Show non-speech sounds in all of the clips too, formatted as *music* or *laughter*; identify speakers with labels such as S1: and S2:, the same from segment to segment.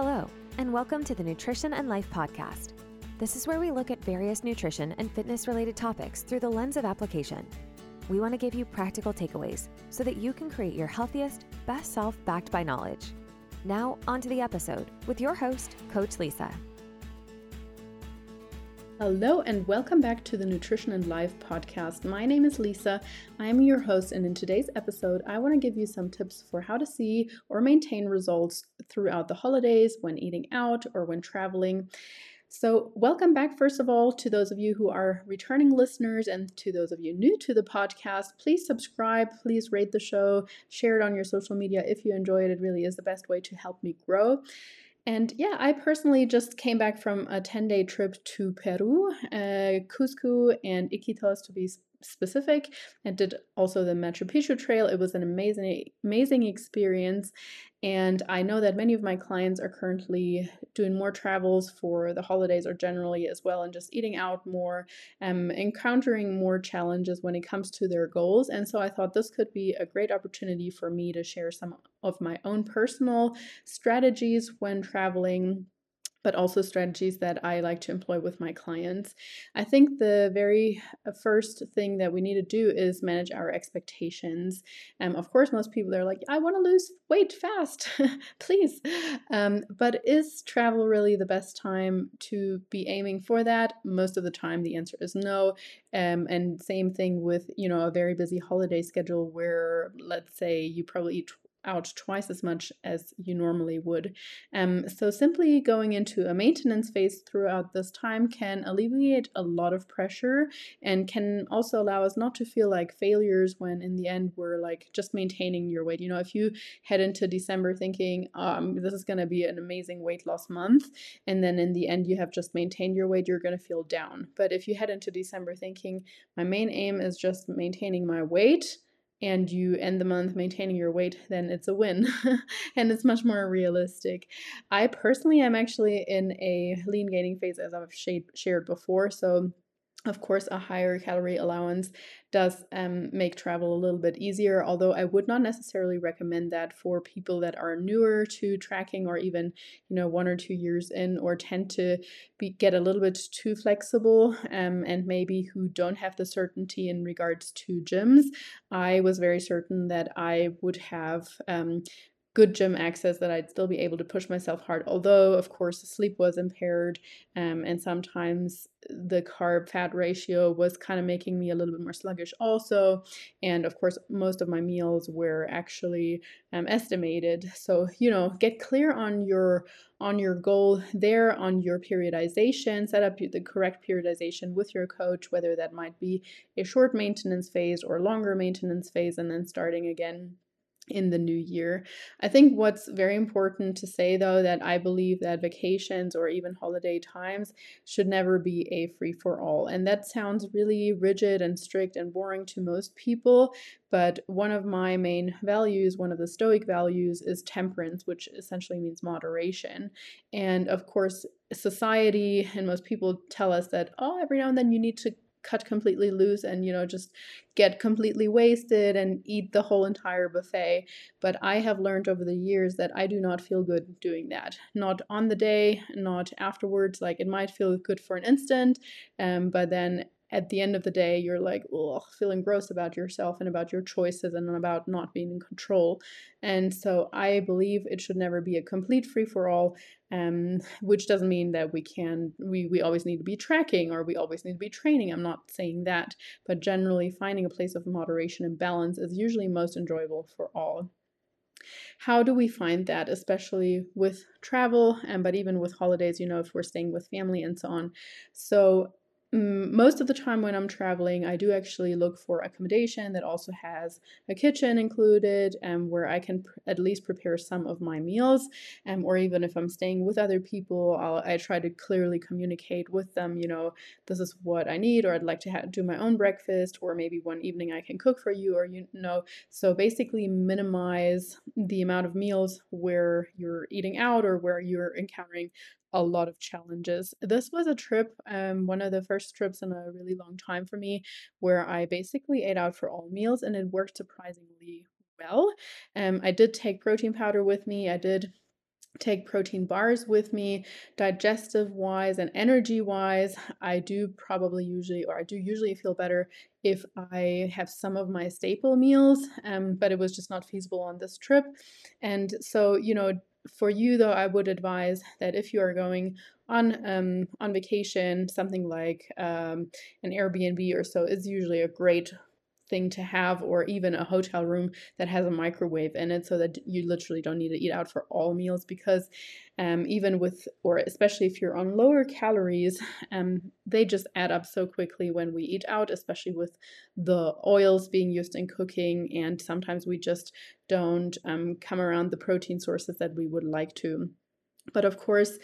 S1: Hello, and welcome to the Nutrition and Life Podcast. This is where we look at various nutrition and fitness related topics through the lens of application. We want to give you practical takeaways so that you can create your healthiest, best self backed by knowledge. Now, on to the episode with your host, Coach Lisa.
S2: Hello, and welcome back to the Nutrition and Life podcast. My name is Lisa. I am your host, and in today's episode, I want to give you some tips for how to see or maintain results throughout the holidays, when eating out, or when traveling. So, welcome back, first of all, to those of you who are returning listeners and to those of you new to the podcast. Please subscribe, please rate the show, share it on your social media if you enjoy it. It really is the best way to help me grow. And yeah, I personally just came back from a 10 day trip to Peru, uh, Cusco and Iquitos to be specific, and did also the Machu Picchu Trail. It was an amazing, amazing experience. And I know that many of my clients are currently doing more travels for the holidays or generally as well, and just eating out more, um, encountering more challenges when it comes to their goals. And so I thought this could be a great opportunity for me to share some of my own personal strategies when traveling but also strategies that I like to employ with my clients. I think the very uh, first thing that we need to do is manage our expectations. Um, of course, most people are like, I want to lose weight fast, *laughs* please. Um, but is travel really the best time to be aiming for that? Most of the time, the answer is no. Um, and same thing with, you know, a very busy holiday schedule where, let's say, you probably eat out twice as much as you normally would. Um, so, simply going into a maintenance phase throughout this time can alleviate a lot of pressure and can also allow us not to feel like failures when, in the end, we're like just maintaining your weight. You know, if you head into December thinking, um, this is going to be an amazing weight loss month, and then in the end, you have just maintained your weight, you're going to feel down. But if you head into December thinking, my main aim is just maintaining my weight, and you end the month maintaining your weight, then it's a win. *laughs* and it's much more realistic. I personally am actually in a lean gaining phase, as I've shared before. So of course, a higher calorie allowance does um, make travel a little bit easier, although I would not necessarily recommend that for people that are newer to tracking or even, you know, one or two years in or tend to be, get a little bit too flexible um, and maybe who don't have the certainty in regards to gyms. I was very certain that I would have um, good gym access that I'd still be able to push myself hard. Although, of course, sleep was impaired, um, and sometimes the carb fat ratio was kind of making me a little bit more sluggish, also. And of course, most of my meals were actually um, estimated. So, you know, get clear on your on your goal there on your periodization set up the correct periodization with your coach whether that might be a short maintenance phase or longer maintenance phase and then starting again in the new year. I think what's very important to say though that I believe that vacations or even holiday times should never be a free for all. And that sounds really rigid and strict and boring to most people, but one of my main values, one of the stoic values is temperance, which essentially means moderation. And of course, society and most people tell us that oh every now and then you need to cut completely loose and you know just get completely wasted and eat the whole entire buffet. But i have learned over the years that i do not feel good doing that. Not on the day not afterwards. Like it might feel good for an instant um, but then at the end of the day, you're like, ugh, feeling gross about yourself and about your choices and about not being in control. And so I believe it should never be a complete free for all, um, *laughs* which doesn't mean that we can, we, we always need to be tracking or we always need to be training. I'm not saying that, but generally finding a place of moderation and balance is usually most enjoyable for all. How do we find that, especially with travel, and but even with holidays, you know, if we're staying with family and so on? So most of the time when I'm traveling, I do actually look for accommodation that also has a kitchen included and um, where I can pr- at least prepare some of my meals. Um, or even if I'm staying with other people, I'll, I try to clearly communicate with them, you know, this is what I need, or I'd like to ha- do my own breakfast, or maybe one evening I can cook for you, or you know. So basically, minimize the amount of meals where you're eating out or where you're encountering a lot of challenges. This was a trip, um, one of the first trips in a really long time for me, where I basically ate out for all meals and it worked surprisingly well. Um, I did take protein powder with me. I did take protein bars with me digestive wise and energy wise i do probably usually or i do usually feel better if i have some of my staple meals um, but it was just not feasible on this trip and so you know for you though i would advise that if you are going on um, on vacation something like um, an airbnb or so is usually a great thing to have or even a hotel room that has a microwave in it so that you literally don't need to eat out for all meals because um, even with or especially if you're on lower calories um, they just add up so quickly when we eat out especially with the oils being used in cooking and sometimes we just don't um, come around the protein sources that we would like to. But of course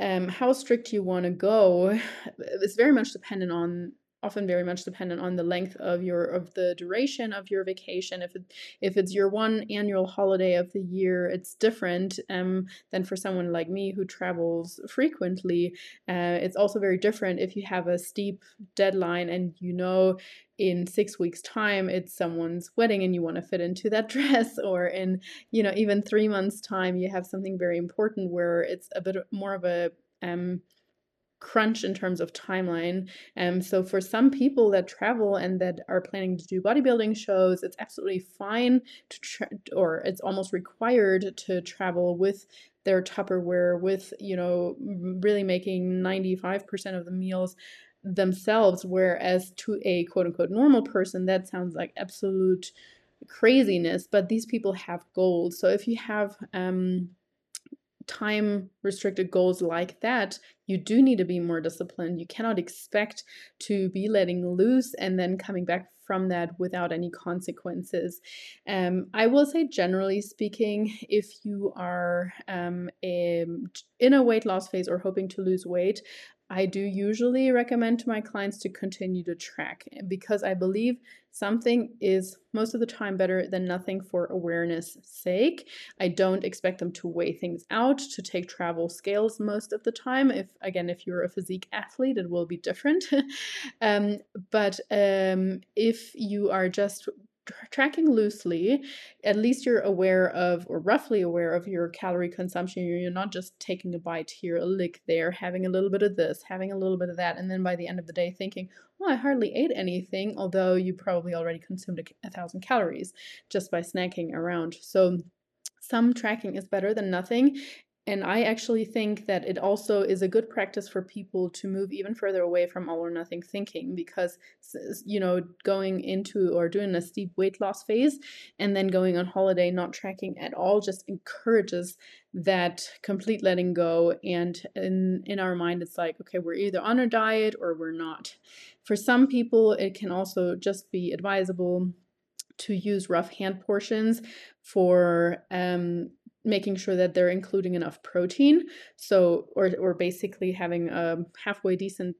S2: um, how strict you want to go *sighs* is very much dependent on often very much dependent on the length of your of the duration of your vacation. If it, if it's your one annual holiday of the year it's different um, than for someone like me who travels frequently. Uh, it's also very different if you have a steep deadline and you know in six weeks time it's someone's wedding and you want to fit into that *laughs* dress or in you know even three months time you have something very important where it's a bit more of a um, crunch in terms of timeline. Um, so for some people that travel and that are planning to do bodybuilding shows, it's absolutely fine to tra- or it's almost required to travel with their Tupperware with, you know, really making 95% of the meals themselves whereas to a quote unquote normal person that sounds like absolute craziness but these people have goals so if you have um time restricted goals like that, you do need to be more disciplined. You cannot expect to be letting loose and then coming back from that without any consequences. Um, I will say, generally speaking, if you are um, a, in a weight loss phase or hoping to lose weight, I do usually recommend to my clients to continue to track because I believe something is most of the time better than nothing for awareness sake. I don't expect them to weigh things out, to take travel scales most of the time. If again, if you're a physique athlete, it will be different. *laughs* um, but um, if you are just tracking loosely, at least you're aware of, or roughly aware of your calorie consumption. You're not just taking a bite here, a lick there, having a little bit of this, having a little bit of that, and then by the end of the day thinking, well, I hardly ate anything, although you probably already consumed a, a thousand calories just by snacking around. So, some tracking is better than nothing. And I actually think that it also is a good practice for people to move even further away from all or nothing thinking because, you know, going into or doing a steep weight loss phase and then going on holiday not tracking at all just encourages that complete letting go. And in, in our mind, it's like, okay, we're either on a diet or we're not. For some people, it can also just be advisable to use rough hand portions for um, making sure that they're including enough protein. So, or, or basically having a halfway decent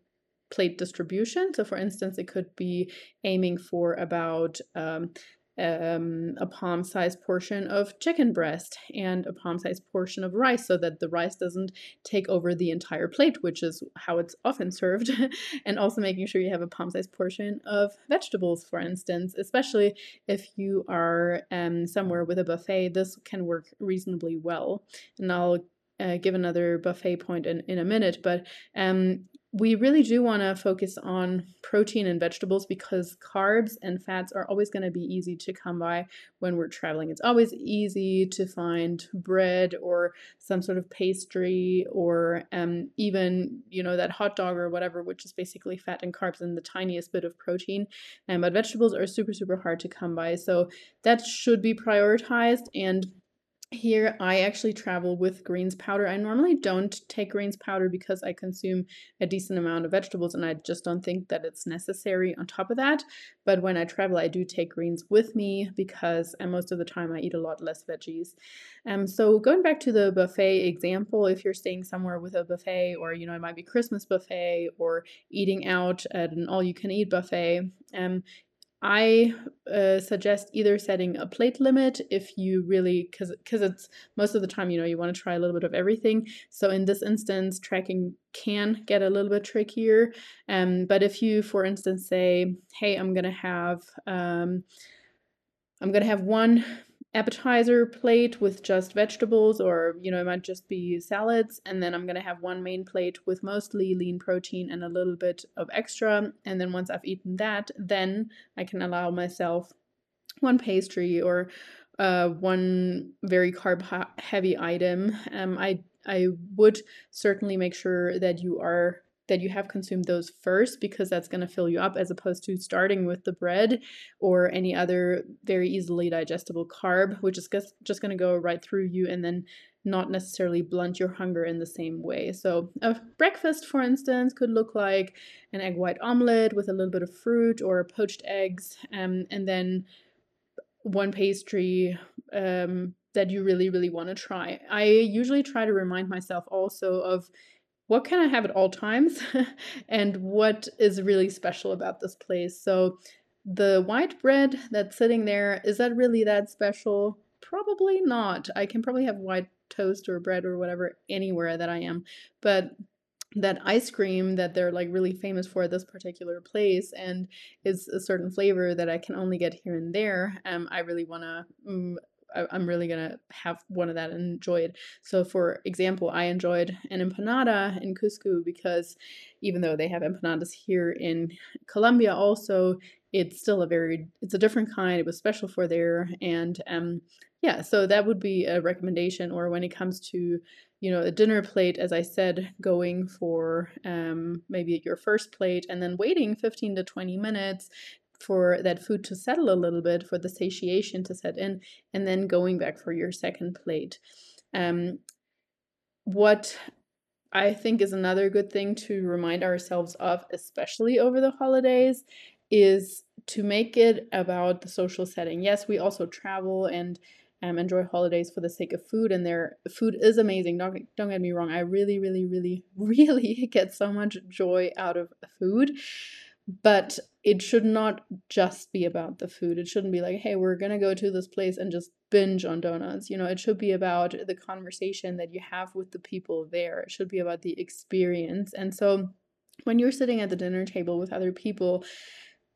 S2: plate distribution. So, for instance, it could be aiming for about um, um, a palm sized portion of chicken breast and a palm sized portion of rice so that the rice doesn't take over the entire plate, which is how it's often served. *laughs* and also making sure you have a palm sized portion of vegetables, for instance, especially if you are um, somewhere with a buffet, this can work reasonably well. And I'll uh, give another buffet point in, in a minute, but um, we really do want to focus on protein and vegetables because carbs and fats are always going to be easy to come by when we're traveling. It's always easy to find bread or some sort of pastry or um, even, you know, that hot dog or whatever, which is basically fat and carbs and the tiniest bit of protein. Um, but vegetables are super, super hard to come by. So that should be prioritized. And here, I actually travel with greens powder. I normally don't take greens powder because I consume a decent amount of vegetables and I just don't think that it's necessary on top of that. But when I travel, I do take greens with me because and most of the time I eat a lot less veggies. Um, so going back to the buffet example, if you're staying somewhere with a buffet or, you know, it might be Christmas buffet or eating out at an all-you-can-eat buffet, um, I uh, suggest either setting a plate limit if you really, because because it's most of the time, you know, you want to try a little bit of everything. So in this instance, tracking can get a little bit trickier. Um, but if you, for instance, say, hey, I'm gonna have um, I'm gonna have one appetizer plate with just vegetables or you know it might just be salads. And then i'm going to have one main plate with mostly lean protein and a little bit of extra. And then once i've eaten that then i can allow myself one pastry or uh, one very carb heavy item. Um, i i would certainly make sure that you are that you have consumed those first because that's going to fill you up as opposed to starting with the bread or any other very easily digestible carb, which is just going to go right through you and then not necessarily blunt your hunger in the same way. So, a breakfast, for instance, could look like an egg white omelet with a little bit of fruit or poached eggs, um, and then one pastry um, that you really, really want to try. I usually try to remind myself also of what can I have at all times *laughs* and what is really special about this place. So, the white bread that's sitting there, is that really that special? Probably not. I can probably have white toast or bread or whatever anywhere that I am. But that ice cream that they're like really famous for at this particular place and is a certain flavor that I can only get here and there. Um, I really want to mm, I, am really gonna have one of that and enjoy it. So, for example, I enjoyed an empanada in Cusco because even though they have empanadas here in Colombia, also it's still a very it's a different kind. It was special for there, and um, yeah, so that would be a recommendation. Or when it comes to you know a dinner plate, as I said, going for um, maybe your first plate and then waiting 15 to 20 minutes for that food to settle a little bit, for the satiation to set in, and then going back for your second plate. Um, what I think is another good thing to remind ourselves of, especially over the holidays, is to make it about the social setting. Yes, we also travel and um, enjoy holidays for the sake of food, and their food is amazing. Don't don't get me wrong. I really, really, really, *laughs* really get so much joy out of food but it should not just be about the food. It shouldn't be like, hey, we're going to go to this place and just binge on donuts. You know, it should be about the conversation that you have with the people there. It should be about the experience. And so when you're sitting at the dinner table with other people,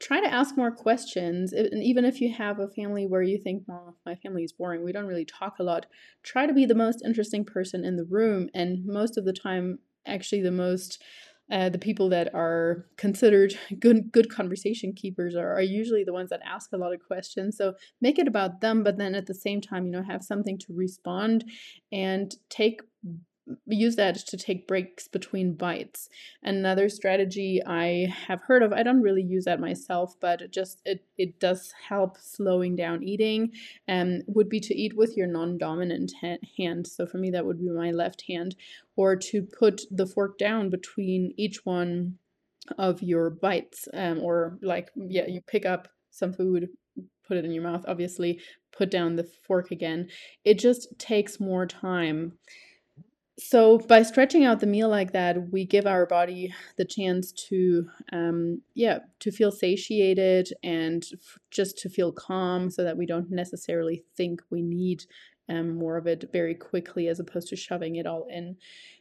S2: try to ask more questions. And even if you have a family where you think, well, my family is boring, we don't really talk a lot, try to be the most interesting person in the room. And most of the time, actually, the most uh, the people that are considered *laughs* good good conversation keepers are, are usually the ones that ask a lot of questions. So make it about them but then at the same time you know have something to respond and take use that to take breaks between bites. Another strategy I have heard of, I don't really use that myself, but it just it it does help slowing down eating. Um, would be to eat with your non-dominant ha- hand. So for me, that would be my left hand, or to put the fork down between each one of your bites, um, or like yeah, you pick up some food put it in your mouth obviously put down the fork again it just takes more time so by stretching out the meal like that we give our body the chance to um, yeah to feel satiated and f- just to feel calm so that we don't necessarily think we need um, more of it very quickly as opposed to shoving it all in.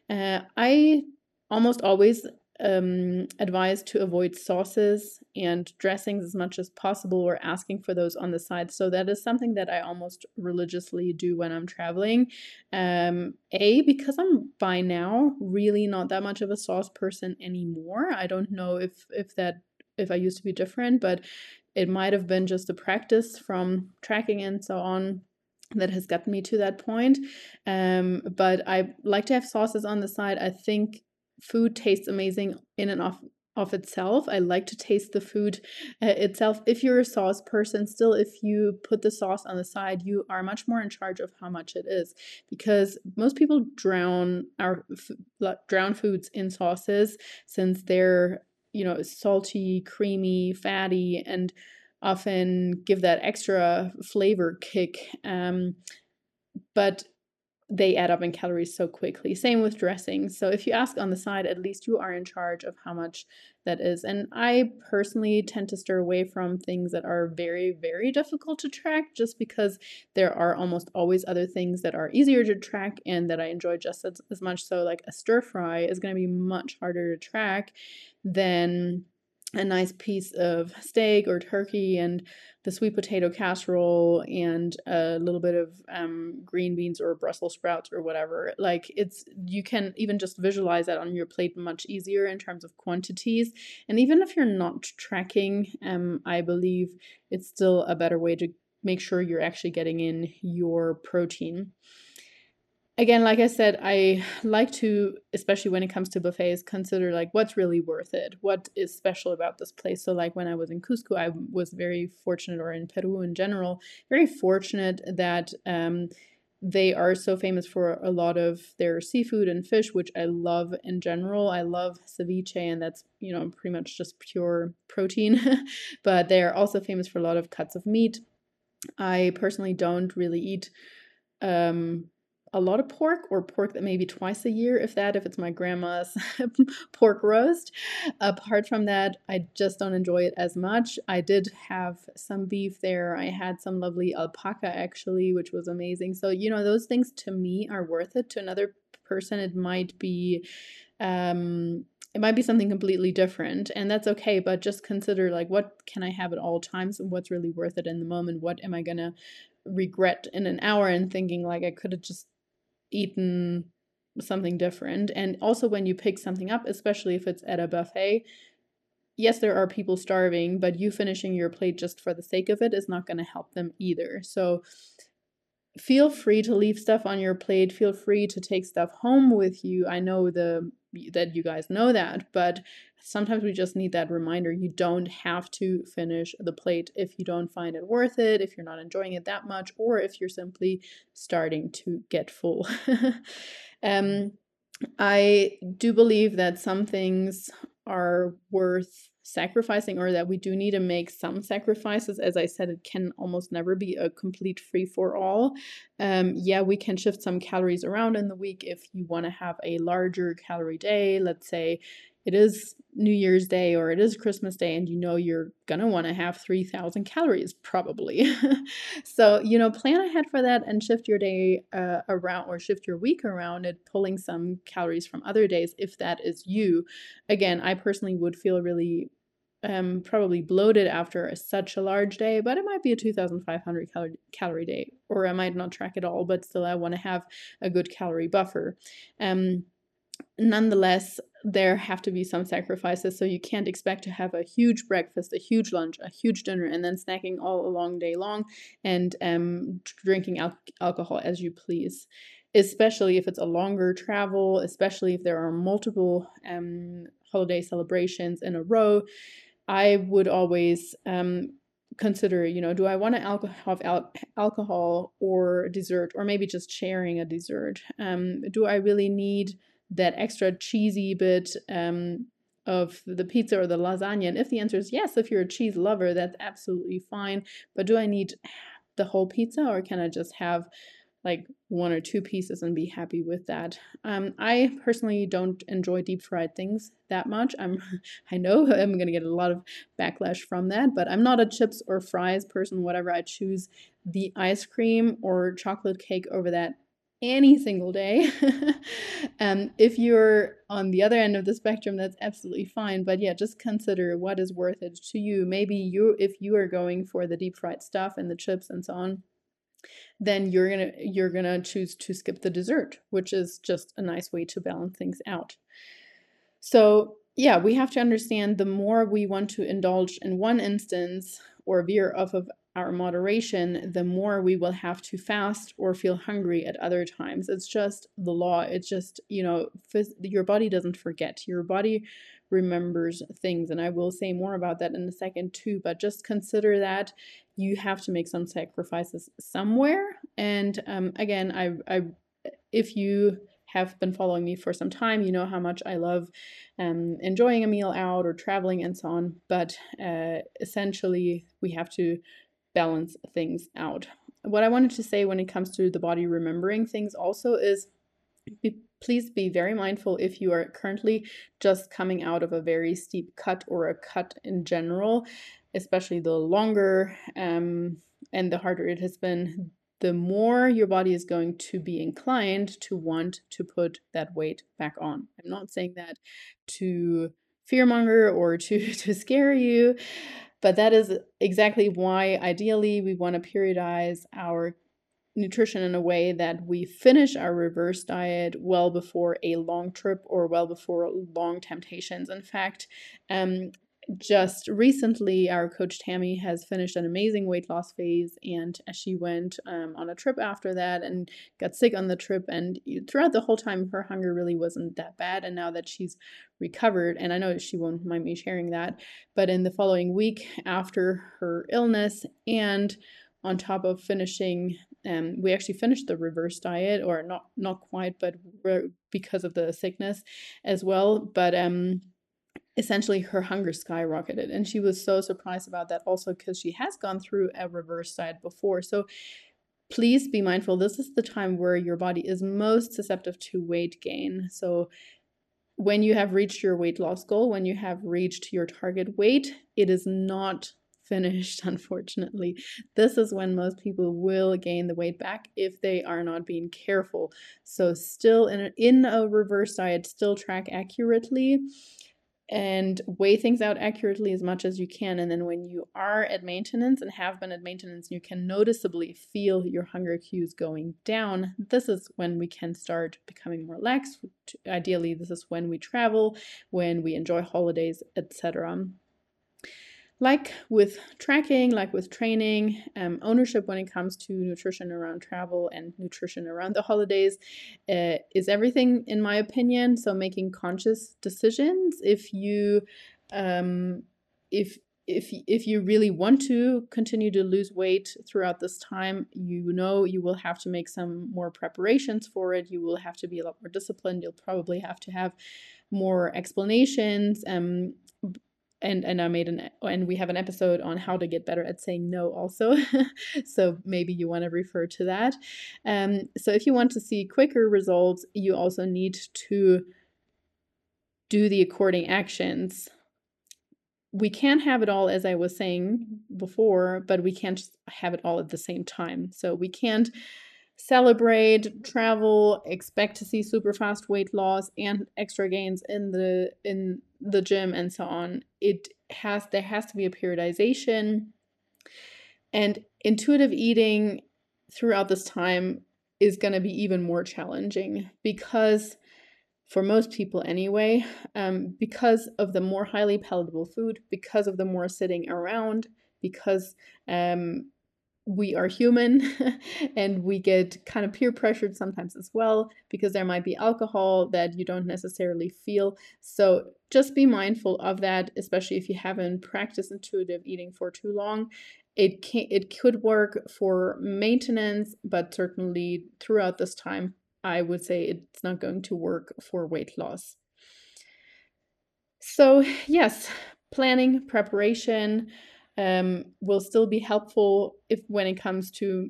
S2: Uh, i almost always um, advised to avoid sauces and dressings as much as possible or asking for those on the side. So that is something that I almost religiously do when I'm traveling. Um, a, because I'm by now really not that much of a sauce person anymore. I don't know if if that if I used to be different, but it might have been just a practice from tracking and so on that has gotten me to that point. Um, but I like to have sauces on the side. I think food tastes amazing in and of of itself. I like to taste the food uh, itself. If you're a sauce person, still, if you put the sauce on the side, you are much more in charge of how much it is because most people drown our f- drown foods in sauces since they're you know salty, creamy, fatty, and often give that extra flavor kick. Um, but they add up in calories so quickly. Same with dressings. So if you ask on the side, at least you are in charge of how much that is. And I personally tend to steer away from things that are very, very difficult to track just because there are almost always other things that are easier to track and that I enjoy just as, as much. So, like a stir fry is going to be much harder to track than a nice piece of steak or turkey and the sweet potato casserole and a little bit of um, green beans or Brussels sprouts or whatever. Like it's you can even just visualize that on your plate much easier in terms of quantities. And even if you're not tracking, um, I believe it's still a better way to make sure you're actually getting in your protein again like i said i like to especially when it comes to buffets consider like what's really worth it what is special about this place. So like when i was in cusco i was very fortunate or in peru in general very fortunate that um, they are so famous for a lot of their seafood and fish which i love in general. I love ceviche and that's you know pretty much just pure protein. *laughs* But they're also famous for a lot of cuts of meat. I personally don't really eat um, a lot of pork or pork that maybe twice a year, if that, if it's my grandma's *laughs* pork roast. Apart from that, I just don't enjoy it as much. I did have some beef there. I had some lovely alpaca actually, which was amazing. So, you know, those things to me are worth it. To another person, it might be um it might be something completely different and that's okay but just consider like what can i have at all times and what's really worth it in the moment what am i going to regret in an hour and thinking like i could have just eaten something different. And also, when you pick something up, especially if it's at a buffet, yes, there are people starving, but you finishing your plate just for the sake of it is not going to help them either. So, feel free to leave stuff on your plate. Feel free to take stuff home with you. I know the that you guys know that, but sometimes we just need that reminder. You don't have to finish the plate if you don't find it worth it, if you're not enjoying it that much, or if you're simply starting to get full. *laughs* um, I do believe that some things are worth sacrificing or that we do need to make some sacrifices. As i said it can almost never be a complete free for all um, yeah we can shift some calories around in the week if you want to have a larger calorie day let's say it is New Year's Day or it is Christmas Day, and you know you're gonna want to have 3,000 calories probably. *laughs* so, you know, plan ahead for that and shift your day uh, around or shift your week around it, pulling some calories from other days if that is you. Again, I personally would feel really um, probably bloated after a, such a large day, but it might be a 2,500 calorie, calorie day, or I might not track it all, but still I want to have a good calorie buffer. Um, nonetheless, there have to be some sacrifices. So you can't expect to have a huge breakfast, a huge lunch, a huge dinner, and then snacking all along day long and um, drinking al- alcohol as you please. Especially if it's a longer travel, especially if there are multiple um, holiday celebrations in a row, I would always um, consider you know do i want to alcohol have al- alcohol or dessert or maybe just sharing a dessert um, do i really need that extra cheesy bit um, of the pizza or the lasagna? And if the answer is yes, if you're a cheese lover, that's absolutely fine. But do I need the whole pizza or can I just have like one or two pieces and be happy with that. Um, I personally don't enjoy deep fried things that much. I'm, *laughs* I know *laughs* I'm gonna get a lot of backlash from that, but I'm not a chips or fries person. Whatever I choose, the ice cream or chocolate cake over that any single day. *laughs* um, if you're on the other end of the spectrum, that's absolutely fine. But yeah, just consider what is worth it to you. Maybe you, if you are going for the deep fried stuff and the chips and so on, then you're gonna you're gonna choose to skip the dessert, which is just a nice way to balance things out. So yeah, we have to understand the more we want to indulge in one instance or veer off of our moderation, the more we will have to fast or feel hungry at other times. It's just the law. It's just, you know, phys- your body doesn't forget. Your body remembers things. And I will say more about that in a second, too. But just consider that you have to make some sacrifices somewhere. And um, again, I, I, if you have been following me for some time, you know how much I love um, enjoying a meal out or traveling and so on. But uh, essentially, we have to balance things out. What I wanted to say when it comes to the body remembering things also is be, please be very mindful if you are currently just coming out of a very steep cut or a cut in general, especially the longer um, and the harder it has been, the more your body is going to be inclined to want to put that weight back on. I'm not saying that to fearmonger or *laughs* to to scare you but that is exactly why ideally we want to periodize our nutrition in a way that we finish our reverse diet well before a long trip or well before long temptations. In fact, um, just recently, our coach Tammy has finished an amazing weight loss phase, and she went um, on a trip after that and got sick on the trip. And throughout the whole time, her hunger really wasn't that bad. And now that she's recovered, and I know she won't mind me sharing that, but in the following week after her illness and on top of finishing um, we actually finished the reverse diet or not not quite but because of the sickness as well but um essentially her hunger skyrocketed and she was so surprised about that also because she has gone through a reverse diet before so please be mindful this is the time where your body is most susceptible to weight gain so when you have reached your weight loss goal when you have reached your target weight it is not finished, *laughs* unfortunately. This is when most people will gain the weight back if they are not being careful. So, still in a, in a reverse diet, still track accurately and weigh things out accurately as much as you can. And then when you are at maintenance and have been at maintenance, you can noticeably feel your hunger cues going down. This is when we can start becoming more lax. Ideally, this is when we travel, when we enjoy holidays, etc like with tracking, like with training, um, ownership when it comes to nutrition around travel and nutrition around the holidays uh, is everything, in my opinion. So making conscious decisions. If you, um, if if if you really want to continue to lose weight throughout this time, you know you will have to make some more preparations for it. You will have to be a lot more disciplined. You'll probably have to have more explanations. Um, and and I made an and we have an episode on how to get better at saying no also. *laughs* so maybe you want to refer to that. Um, so if you want to see quicker results, you also need to do the according actions. We can't have it all, as I was saying before, but we can't have it all at the same time. So we can't celebrate, travel, expect to see super fast weight loss and extra gains in the in the gym and so on. It has there has to be a periodization and intuitive eating throughout this time is going to be even more challenging because for most people anyway um, because of the more highly palatable food because of the more sitting around because um, we are human *laughs* and we get kind of peer pressured sometimes as well because there might be alcohol that you don't necessarily feel. So just be mindful of that, especially if you haven't practiced intuitive eating for too long. It can it could work for maintenance, but certainly throughout this time, I would say it's not going to work for weight loss. So, yes, planning, preparation, um, will still be helpful if when it comes to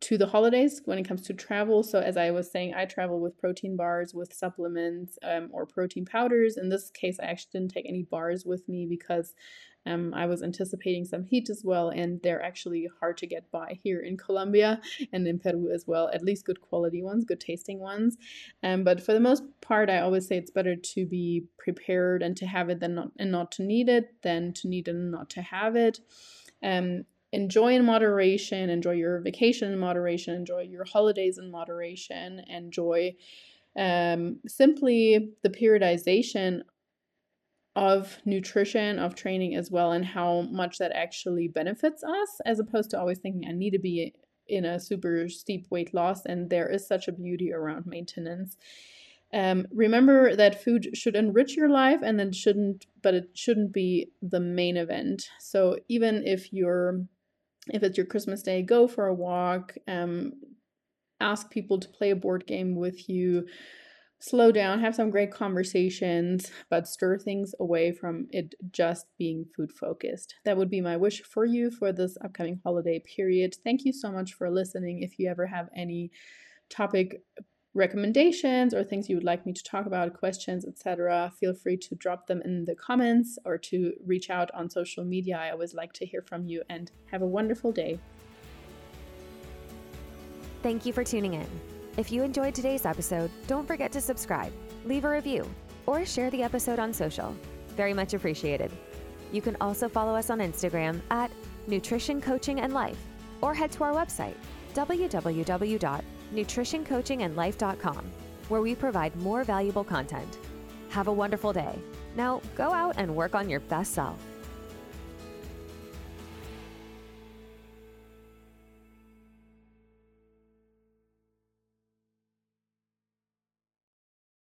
S2: to the holidays when it comes to travel. So as i was saying i travel with protein bars with supplements um, or protein powders. In this case i actually didn't take any bars with me because um, I was anticipating some heat as well, and they're actually hard to get by here in Colombia and in Peru as well, at least good quality ones, good tasting ones. Um, but for the most part, I always say it's better to be prepared and to have it than not and not to need it than to need it and not to have it. Um, enjoy in moderation, enjoy your vacation in moderation, enjoy your holidays in moderation, enjoy um, simply the periodization of nutrition, of training as well, and how much that actually benefits us, as opposed to always thinking I need to be in a super steep weight loss. And there is such a beauty around maintenance. Um, remember that food should enrich your life and then shouldn't, but it shouldn't be the main event. So even if you're, if it's your Christmas day, go for a walk. Um, ask people to play a board game with you slow down, have some great conversations, but stir things away from it just being food focused. That would be my wish for you for this upcoming holiday period. Thank you so much for listening. If you ever have any topic recommendations or things you would like me to talk about, questions, etc., feel free to drop them in the comments or to reach out on social media. I always like to hear from you and have a wonderful day.
S1: Thank you for tuning in. If you enjoyed today's episode, don't forget to subscribe, leave a review, or share the episode on social. Very much appreciated. You can also follow us on Instagram at Nutrition Coaching and Life or head to our website, www.nutritioncoachingandlife.com, where we provide more valuable content. Have a wonderful day. Now go out and work on your best self.